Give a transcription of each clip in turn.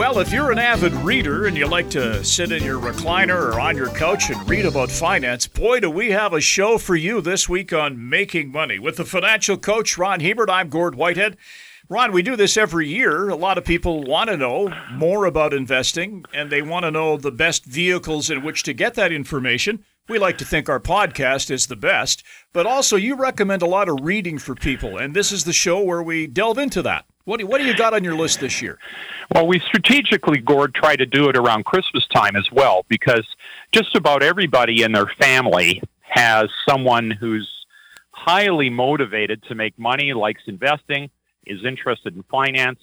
Well, if you're an avid reader and you like to sit in your recliner or on your couch and read about finance, boy, do we have a show for you this week on making money. With the financial coach, Ron Hebert, I'm Gord Whitehead. Ron, we do this every year. A lot of people want to know more about investing and they want to know the best vehicles in which to get that information. We like to think our podcast is the best, but also you recommend a lot of reading for people, and this is the show where we delve into that. What do, what do you got on your list this year? Well, we strategically, Gord, try to do it around Christmas time as well because just about everybody in their family has someone who's highly motivated to make money, likes investing, is interested in finance.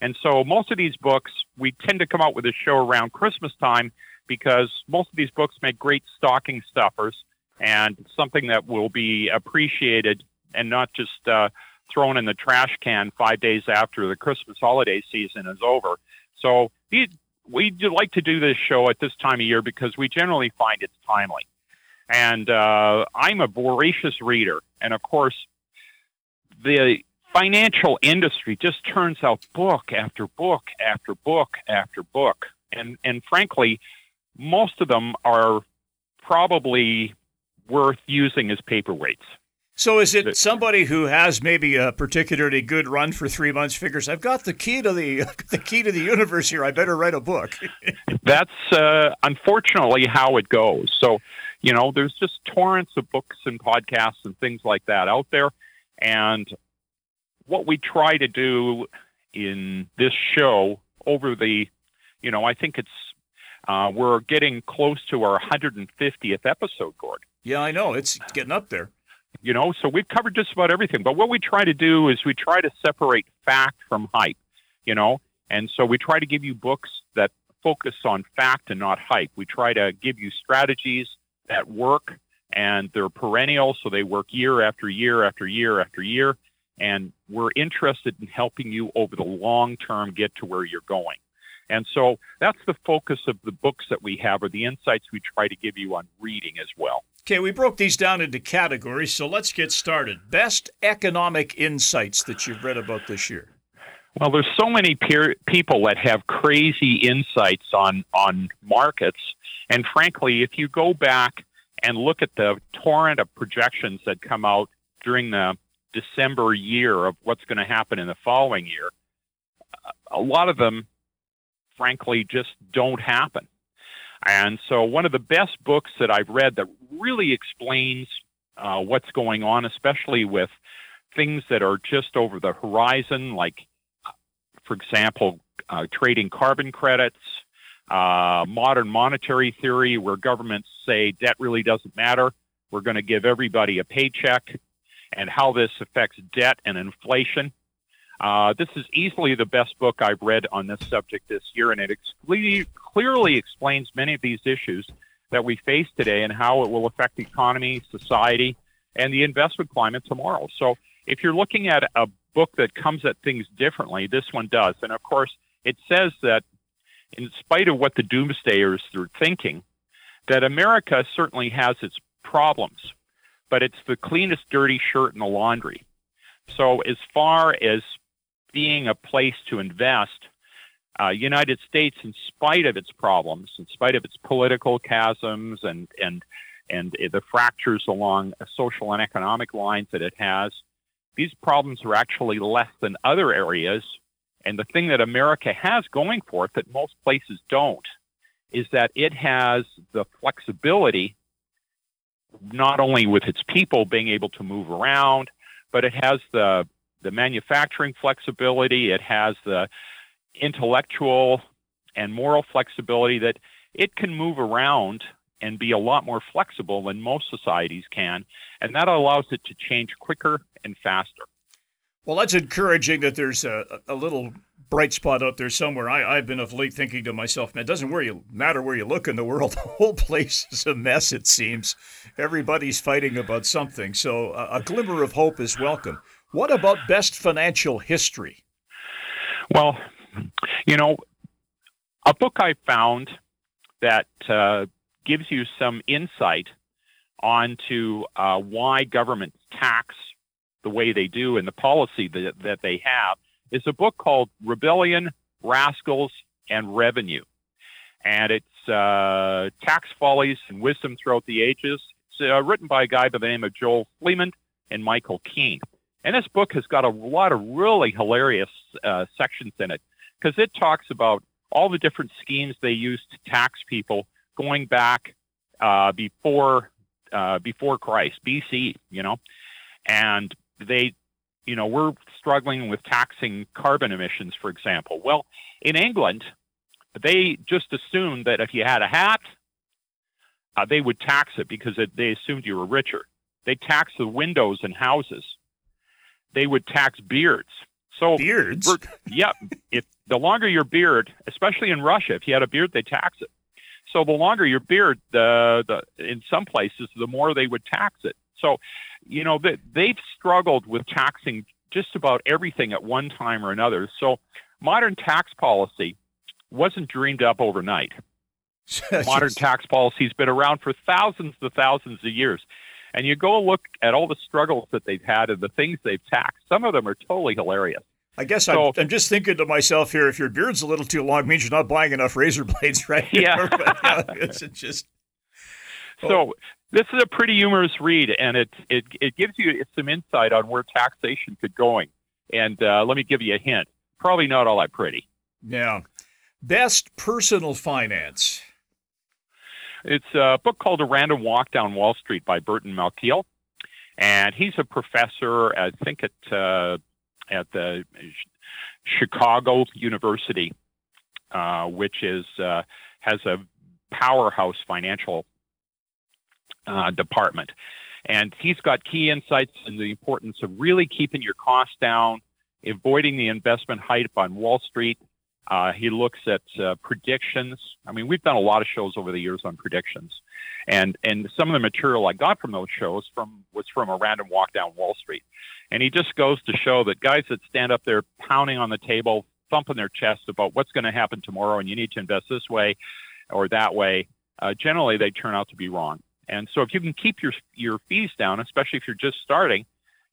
And so most of these books, we tend to come out with a show around Christmas time because most of these books make great stocking stuffers and something that will be appreciated and not just uh, thrown in the trash can five days after the Christmas holiday season is over. So we, like to do this show at this time of year because we generally find it's timely. And uh, I'm a voracious reader. And of course, the financial industry just turns out book after book after book after book. And, and frankly, most of them are probably worth using as paperweights. So is it somebody who has maybe a particularly good run for three months figures I've got the key to the the key to the universe here I better write a book. That's uh, unfortunately how it goes. So you know there's just torrents of books and podcasts and things like that out there, and what we try to do in this show over the you know I think it's uh, we're getting close to our 150th episode, Gord. Yeah, I know. It's getting up there. You know, so we've covered just about everything. But what we try to do is we try to separate fact from hype, you know, and so we try to give you books that focus on fact and not hype. We try to give you strategies that work and they're perennial, so they work year after year after year after year. And we're interested in helping you over the long term get to where you're going. And so that's the focus of the books that we have, or the insights we try to give you on reading as well. Okay, we broke these down into categories, so let's get started. Best economic insights that you've read about this year. Well, there's so many peer, people that have crazy insights on on markets, and frankly, if you go back and look at the torrent of projections that come out during the December year of what's going to happen in the following year, a lot of them frankly just don't happen. And so, one of the best books that I've read that really explains uh, what's going on, especially with things that are just over the horizon, like, for example, uh, trading carbon credits, uh, modern monetary theory, where governments say debt really doesn't matter. We're going to give everybody a paycheck, and how this affects debt and inflation. Uh, this is easily the best book I've read on this subject this year, and it clearly explains many of these issues that we face today and how it will affect the economy, society, and the investment climate tomorrow. So, if you're looking at a book that comes at things differently, this one does. And of course, it says that in spite of what the doomsdayers are thinking, that America certainly has its problems, but it's the cleanest dirty shirt in the laundry. So, as far as being a place to invest, uh, United States, in spite of its problems, in spite of its political chasms and and and the fractures along social and economic lines that it has, these problems are actually less than other areas. And the thing that America has going for it that most places don't is that it has the flexibility, not only with its people being able to move around, but it has the the manufacturing flexibility, it has the intellectual and moral flexibility that it can move around and be a lot more flexible than most societies can. And that allows it to change quicker and faster. Well, that's encouraging that there's a, a little bright spot out there somewhere. I, have been of late thinking to myself, man, it doesn't where you, matter where you look in the world. The whole place is a mess, it seems. Everybody's fighting about something. So a, a glimmer of hope is welcome. What about best financial history? Well, you know, a book I found that uh, gives you some insight onto uh, why governments tax the way they do and the policy that, that they have is a book called Rebellion, Rascals, and Revenue. And it's uh, Tax Follies and Wisdom Throughout the Ages. It's uh, written by a guy by the name of Joel Fleeman and Michael Keen. And this book has got a lot of really hilarious uh, sections in it because it talks about all the different schemes they used to tax people going back uh, before uh, before Christ, BC, you know, and they, you know, we're struggling with taxing carbon emissions, for example. Well, in England, they just assumed that if you had a hat, uh, they would tax it because it, they assumed you were richer. They tax the windows in houses. They would tax beards. So beards, yeah. If the longer your beard, especially in Russia, if you had a beard, they tax it. So the longer your beard, the, the in some places, the more they would tax it. So, you know, they, they've struggled with taxing just about everything at one time or another. So, modern tax policy wasn't dreamed up overnight. modern tax policy's been around for thousands of thousands of years. And you go look at all the struggles that they've had and the things they've taxed. Some of them are totally hilarious. I guess so, I'm, I'm, just thinking to myself here: if your beard's a little too long, means you're not buying enough razor blades, right? Yeah, yeah it's just. Oh. So this is a pretty humorous read, and it it it gives you some insight on where taxation could going. And uh, let me give you a hint: probably not all that pretty. Yeah. Best personal finance. It's a book called A Random Walk Down Wall Street by Burton Malkiel. And he's a professor, I think, at uh, at the Chicago University, uh, which is uh, has a powerhouse financial uh, department, and he's got key insights in the importance of really keeping your costs down, avoiding the investment hype on Wall Street. Uh, he looks at uh, predictions. I mean, we've done a lot of shows over the years on predictions, and and some of the material I got from those shows from was from a random walk down Wall Street. And he just goes to show that guys that stand up there pounding on the table, thumping their chest about what's going to happen tomorrow and you need to invest this way or that way, uh, generally they turn out to be wrong. And so if you can keep your, your fees down, especially if you're just starting,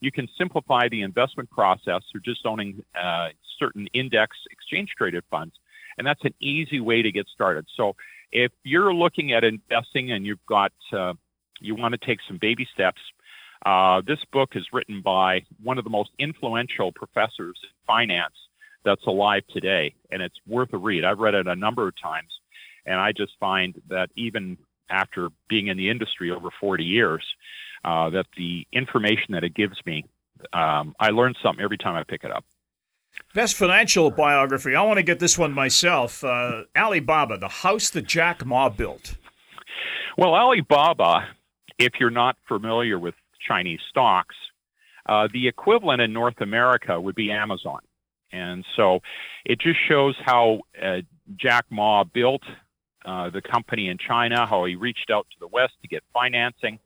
you can simplify the investment process through just owning uh, certain index exchange traded funds. And that's an easy way to get started. So if you're looking at investing and you've got, uh, you want to take some baby steps, uh, this book is written by one of the most influential professors in finance that's alive today, and it's worth a read. I've read it a number of times, and I just find that even after being in the industry over 40 years, uh, that the information that it gives me, um, I learn something every time I pick it up. Best financial biography. I want to get this one myself. Uh, Alibaba, the house that Jack Ma built. Well, Alibaba, if you're not familiar with Chinese stocks. Uh, the equivalent in North America would be Amazon. And so it just shows how uh, Jack Ma built uh, the company in China, how he reached out to the West to get financing.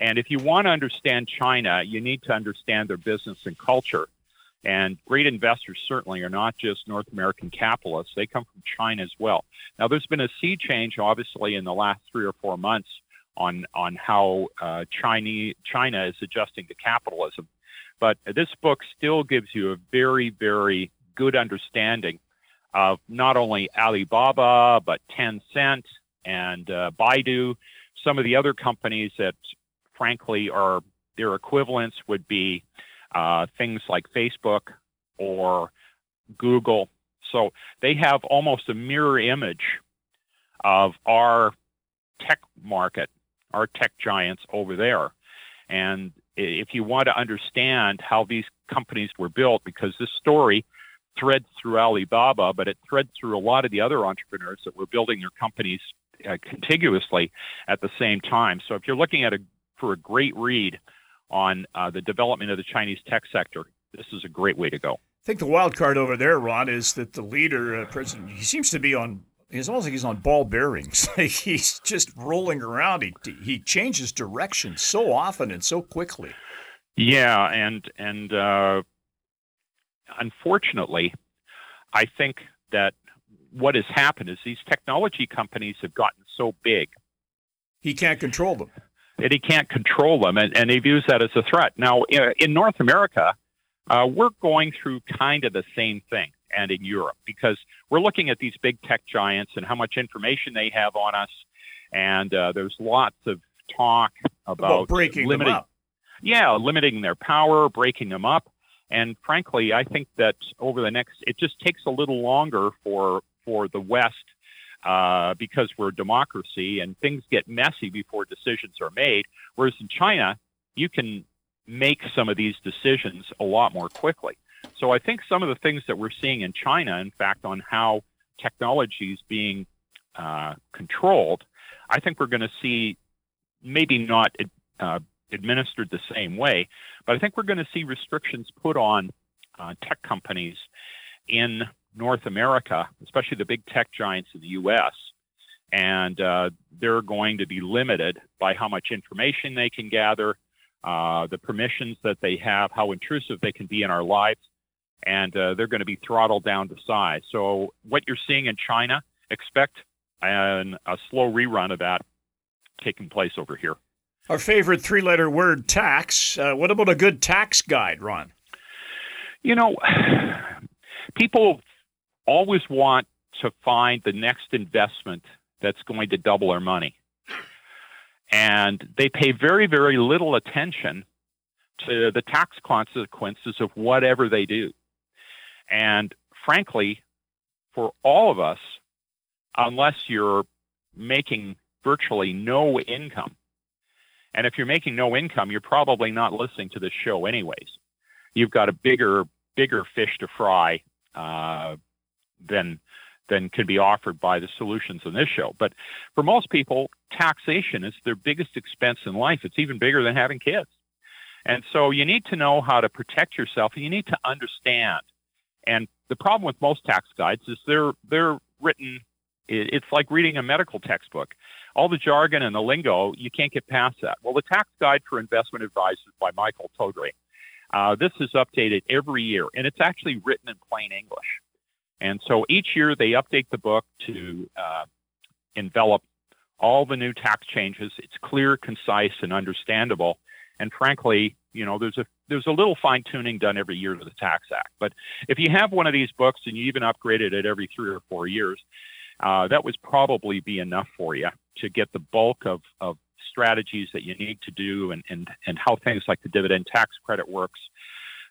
And if you want to understand China, you need to understand their business and culture. And great investors certainly are not just North American capitalists, they come from China as well. Now, there's been a sea change, obviously, in the last three or four months on on how uh, China China is adjusting to capitalism. But this book still gives you a very very good understanding of not only Alibaba but Tencent and uh, Baidu, some of the other companies that frankly are their equivalents would be uh, things like Facebook or Google. So they have almost a mirror image of our tech market our tech giants over there. And if you want to understand how these companies were built, because this story threads through Alibaba, but it threads through a lot of the other entrepreneurs that were building their companies uh, contiguously at the same time. So if you're looking at a for a great read on uh, the development of the Chinese tech sector, this is a great way to go. I think the wild card over there, Ron, is that the leader, uh, President, he seems to be on it's almost like he's on ball bearings. he's just rolling around. He he changes direction so often and so quickly. Yeah, and and uh, unfortunately, I think that what has happened is these technology companies have gotten so big. He can't control them. That he can't control them, and, and he views that as a threat. Now, in North America, uh, we're going through kind of the same thing. and in Europe because we're looking at these big tech giants and how much information they have on us. And uh, there's lots of talk about well, breaking limiting, them up. Yeah, limiting their power, breaking them up. And frankly, I think that over the next, it just takes a little longer for for the West uh, because we're a democracy and things get messy before decisions are made. Whereas in China, you can make some of these decisions a lot more quickly. So I think some of the things that we're seeing in China, in fact, on how technology is being uh, controlled, I think we're going to see maybe not uh, administered the same way, but I think we're going to see restrictions put on uh, tech companies in North America, especially the big tech giants in the U.S. And uh, they're going to be limited by how much information they can gather, uh, the permissions that they have, how intrusive they can be in our lives, and uh, they're going to be throttled down to size. So, what you're seeing in China, expect an, a slow rerun of that taking place over here. Our favorite three letter word, tax. Uh, what about a good tax guide, Ron? You know, people always want to find the next investment that's going to double our money. And they pay very, very little attention to the tax consequences of whatever they do. And frankly, for all of us, unless you're making virtually no income, and if you're making no income, you're probably not listening to this show anyways. You've got a bigger, bigger fish to fry uh, than than can be offered by the solutions in this show. But for most people, taxation is their biggest expense in life. It's even bigger than having kids. And so you need to know how to protect yourself and you need to understand. And the problem with most tax guides is they're they're written it's like reading a medical textbook. All the jargon and the lingo, you can't get past that. Well, the Tax Guide for Investment Advisors by Michael Togri. Uh, this is updated every year, and it's actually written in plain English. And so each year they update the book to uh, envelop all the new tax changes. It's clear, concise, and understandable. And frankly, you know, there's a there's a little fine tuning done every year to the Tax Act. But if you have one of these books and you even upgraded it at every three or four years, uh, that would probably be enough for you to get the bulk of, of strategies that you need to do and, and, and how things like the dividend tax credit works.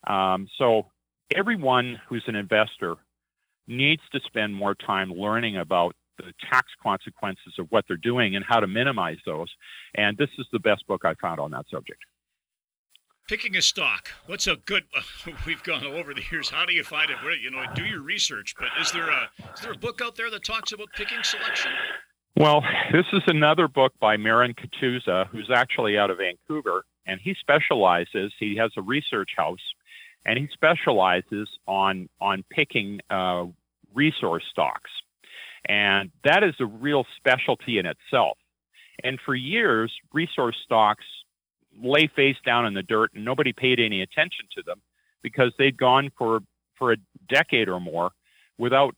Um, so everyone who's an investor needs to spend more time learning about the tax consequences of what they're doing and how to minimize those. And this is the best book I found on that subject. Picking a stock. What's a good? Uh, we've gone over the years. How do you find it? Where you know, do your research. But is there a is there a book out there that talks about picking selection? Well, this is another book by Marin Katusa, who's actually out of Vancouver, and he specializes. He has a research house, and he specializes on on picking uh, resource stocks, and that is a real specialty in itself. And for years, resource stocks lay face down in the dirt and nobody paid any attention to them because they'd gone for for a decade or more without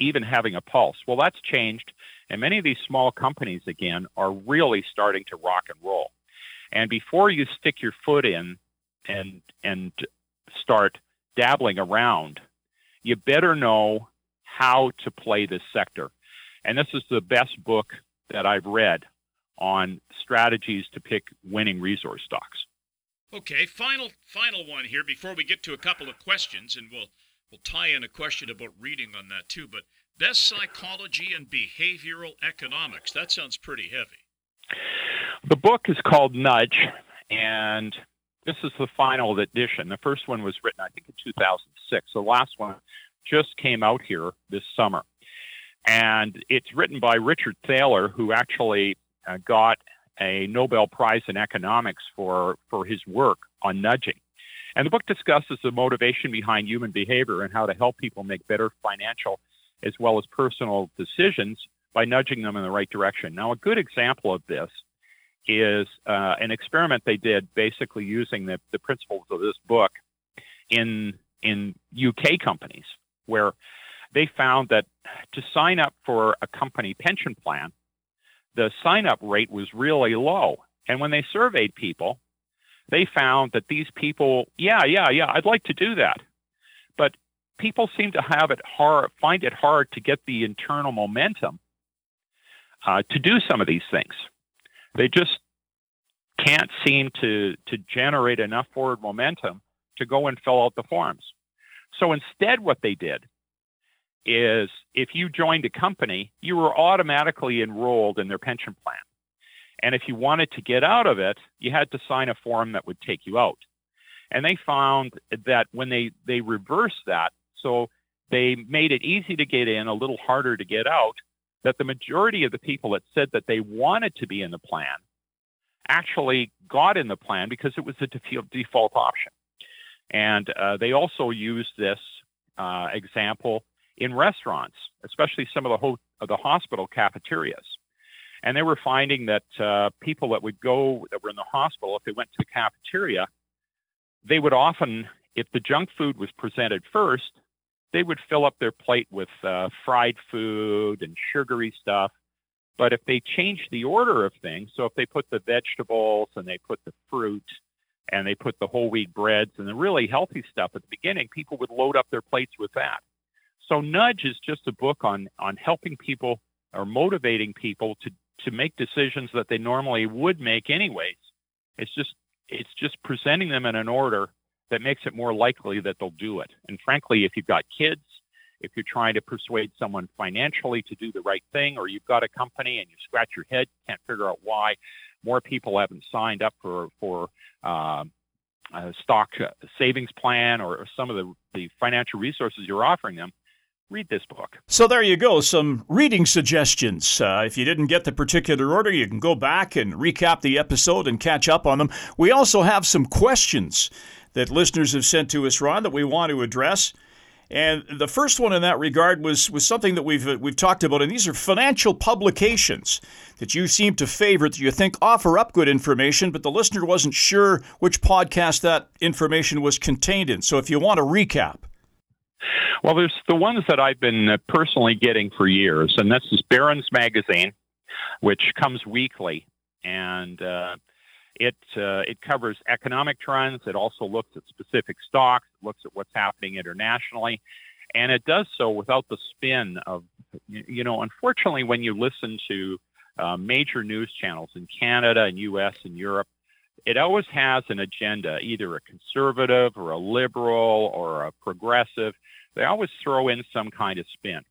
even having a pulse. Well, that's changed, and many of these small companies again are really starting to rock and roll. And before you stick your foot in and and start dabbling around, you better know how to play this sector. And this is the best book that I've read on strategies to pick winning resource stocks. Okay, final final one here before we get to a couple of questions, and we'll we'll tie in a question about reading on that too. But best psychology and behavioral economics. That sounds pretty heavy. The book is called Nudge, and this is the final edition. The first one was written, I think, in 2006. The last one just came out here this summer. And it's written by Richard Thaler, who actually uh, got a Nobel Prize in economics for, for his work on nudging. And the book discusses the motivation behind human behavior and how to help people make better financial as well as personal decisions by nudging them in the right direction. Now, a good example of this is uh, an experiment they did basically using the, the principles of this book in, in UK companies, where they found that to sign up for a company pension plan, the sign up rate was really low. And when they surveyed people, they found that these people, yeah, yeah, yeah, I'd like to do that. But people seem to have it hard, find it hard to get the internal momentum uh, to do some of these things. They just can't seem to to generate enough forward momentum to go and fill out the forms. So instead, what they did is if you joined a company, you were automatically enrolled in their pension plan. And if you wanted to get out of it, you had to sign a form that would take you out. And they found that when they, they reversed that, so they made it easy to get in, a little harder to get out, that the majority of the people that said that they wanted to be in the plan actually got in the plan because it was a default option. And uh, they also used this uh, example in restaurants, especially some of the, ho- the hospital cafeterias. And they were finding that uh, people that would go that were in the hospital, if they went to the cafeteria, they would often, if the junk food was presented first, they would fill up their plate with uh, fried food and sugary stuff. But if they changed the order of things, so if they put the vegetables and they put the fruit and they put the whole wheat breads and the really healthy stuff at the beginning, people would load up their plates with that. So Nudge is just a book on on helping people or motivating people to to make decisions that they normally would make anyways. It's just it's just presenting them in an order that makes it more likely that they'll do it. And frankly, if you've got kids, if you're trying to persuade someone financially to do the right thing, or you've got a company and you scratch your head, can't figure out why more people haven't signed up for for uh, a stock savings plan or some of the, the financial resources you're offering them, read this book. So there you go, some reading suggestions. Uh, if you didn't get the particular order, you can go back and recap the episode and catch up on them. We also have some questions that listeners have sent to us, Ron, that we want to address. And the first one in that regard was was something that we've we've talked about, and these are financial publications that you seem to favor that you think offer up good information, but the listener wasn't sure which podcast that information was contained in. So, if you want to recap. Well, there's the ones that I've been uh, personally getting for years, and this is Barron's Magazine, which comes weekly, and uh, it uh, it covers economic trends. It also looks at specific stocks. It looks at what's happening internationally, and it does so without the spin of you know. Unfortunately, when you listen to uh, major news channels in Canada and U.S. and Europe, it always has an agenda, either a conservative or a liberal or a progressive. They always throw in some kind of spin.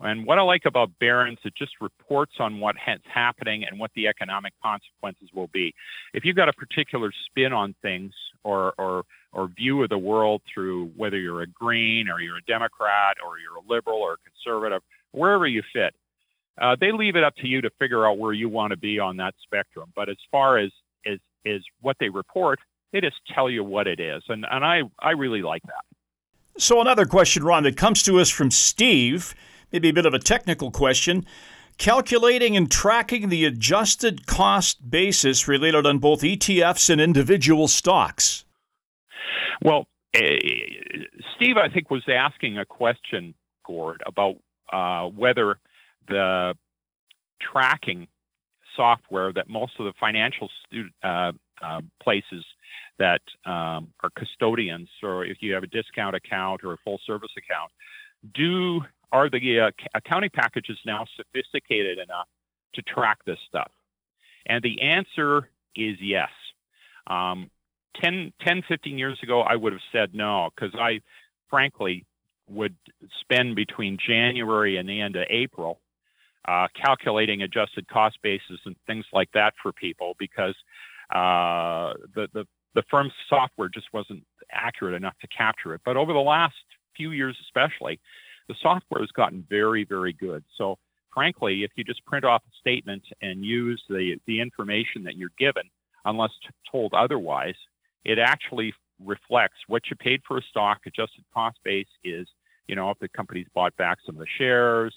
And what I like about Barron's, it just reports on what's happening and what the economic consequences will be. If you've got a particular spin on things or, or, or view of the world through whether you're a green or you're a Democrat or you're a liberal or a conservative, wherever you fit, uh, they leave it up to you to figure out where you want to be on that spectrum. But as far as, as, as what they report, they just tell you what it is. And, and I, I really like that. So, another question, Ron, that comes to us from Steve maybe a bit of a technical question. Calculating and tracking the adjusted cost basis related on both ETFs and individual stocks. Well, uh, Steve, I think, was asking a question, Gord, about uh, whether the tracking software that most of the financial stu- uh, uh, places that um, are custodians, or if you have a discount account or a full service account, do are the uh, accounting packages now sophisticated enough to track this stuff? And the answer is yes. Um, 10, 10, 15 years ago, I would have said no, because I frankly would spend between January and the end of April uh, calculating adjusted cost bases and things like that for people because uh, the, the, the firm's software just wasn't accurate enough to capture it. But over the last few years, especially, the software has gotten very, very good. So, frankly, if you just print off a statement and use the, the information that you're given, unless told otherwise, it actually reflects what you paid for a stock. Adjusted cost base is, you know, if the company's bought back some of the shares,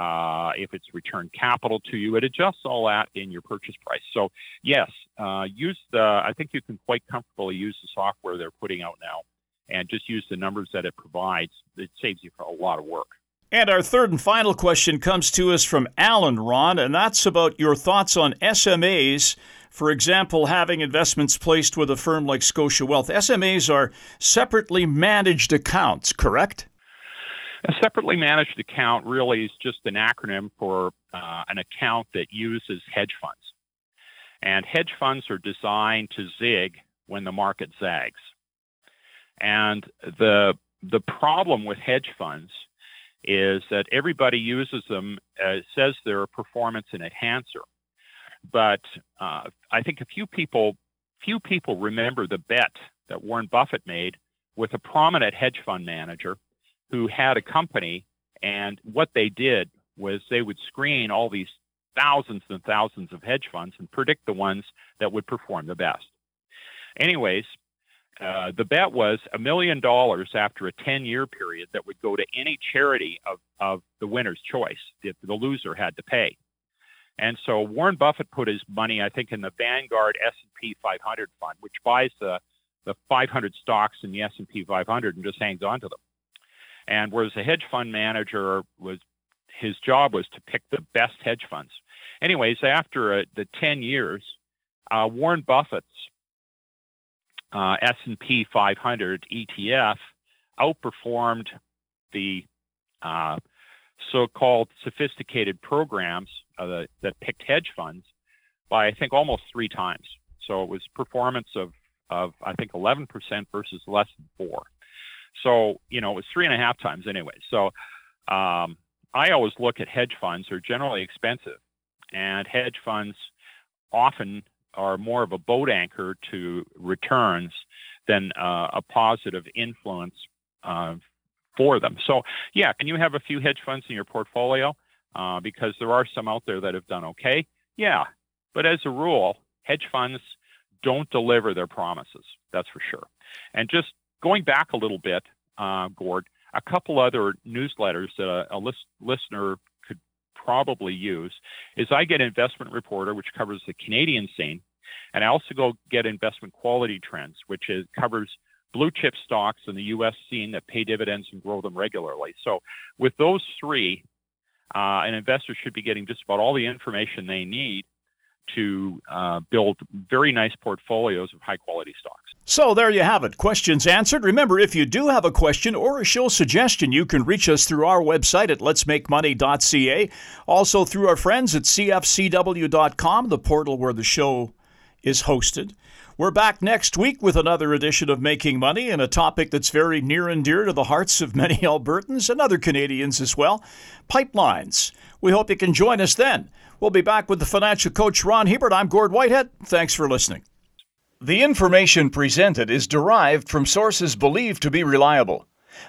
uh, if it's returned capital to you, it adjusts all that in your purchase price. So, yes, uh, use the. I think you can quite comfortably use the software they're putting out now and just use the numbers that it provides. It saves you a lot of work. And our third and final question comes to us from Alan Ron, and that's about your thoughts on SMAs. For example, having investments placed with a firm like Scotia Wealth. SMAs are separately managed accounts, correct? A separately managed account really is just an acronym for uh, an account that uses hedge funds. And hedge funds are designed to zig when the market zags. And the the problem with hedge funds is that everybody uses them, uh, says they're a performance enhancer. But uh, I think a few people few people remember the bet that Warren Buffett made with a prominent hedge fund manager who had a company, and what they did was they would screen all these thousands and thousands of hedge funds and predict the ones that would perform the best. Anyways, uh, the bet was a million dollars after a 10 year period that would go to any charity of, of the winner's choice if the loser had to pay. And so Warren Buffett put his money, I think, in the Vanguard S&P 500 fund, which buys the, the 500 stocks in the S&P 500 and just hangs on to them. And whereas a hedge fund manager was, his job was to pick the best hedge funds. Anyways, after uh, the 10 years, uh, Warren Buffett's uh, S&P 500 ETF outperformed the uh, so-called sophisticated programs uh, that picked hedge funds by I think almost three times. So it was performance of of I think 11% versus less than four. So you know it was three and a half times anyway. So um, I always look at hedge funds; they're generally expensive, and hedge funds often are more of a boat anchor to returns than uh, a positive influence uh, for them. So, yeah, can you have a few hedge funds in your portfolio? Uh, because there are some out there that have done okay. Yeah, but as a rule, hedge funds don't deliver their promises. That's for sure. And just going back a little bit, uh, Gord, a couple other newsletters that a, a list, listener could probably use is I get Investment Reporter, which covers the Canadian scene, and I also go get Investment Quality Trends, which is, covers blue chip stocks in the U.S. scene that pay dividends and grow them regularly. So with those three, uh, an investor should be getting just about all the information they need to uh, build very nice portfolios of high quality stocks. So there you have it. Questions answered. Remember, if you do have a question or a show suggestion, you can reach us through our website at letsmakemoney.ca. Also through our friends at cfcw.com, the portal where the show is hosted. We're back next week with another edition of Making Money and a topic that's very near and dear to the hearts of many Albertans and other Canadians as well pipelines. We hope you can join us then. We'll be back with the financial coach Ron Hebert. I'm Gord Whitehead. Thanks for listening. The information presented is derived from sources believed to be reliable.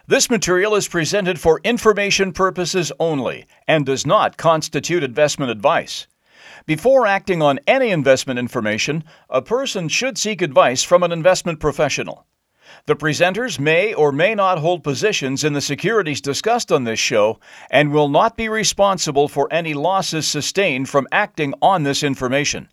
This material is presented for information purposes only and does not constitute investment advice. Before acting on any investment information, a person should seek advice from an investment professional. The presenters may or may not hold positions in the securities discussed on this show and will not be responsible for any losses sustained from acting on this information.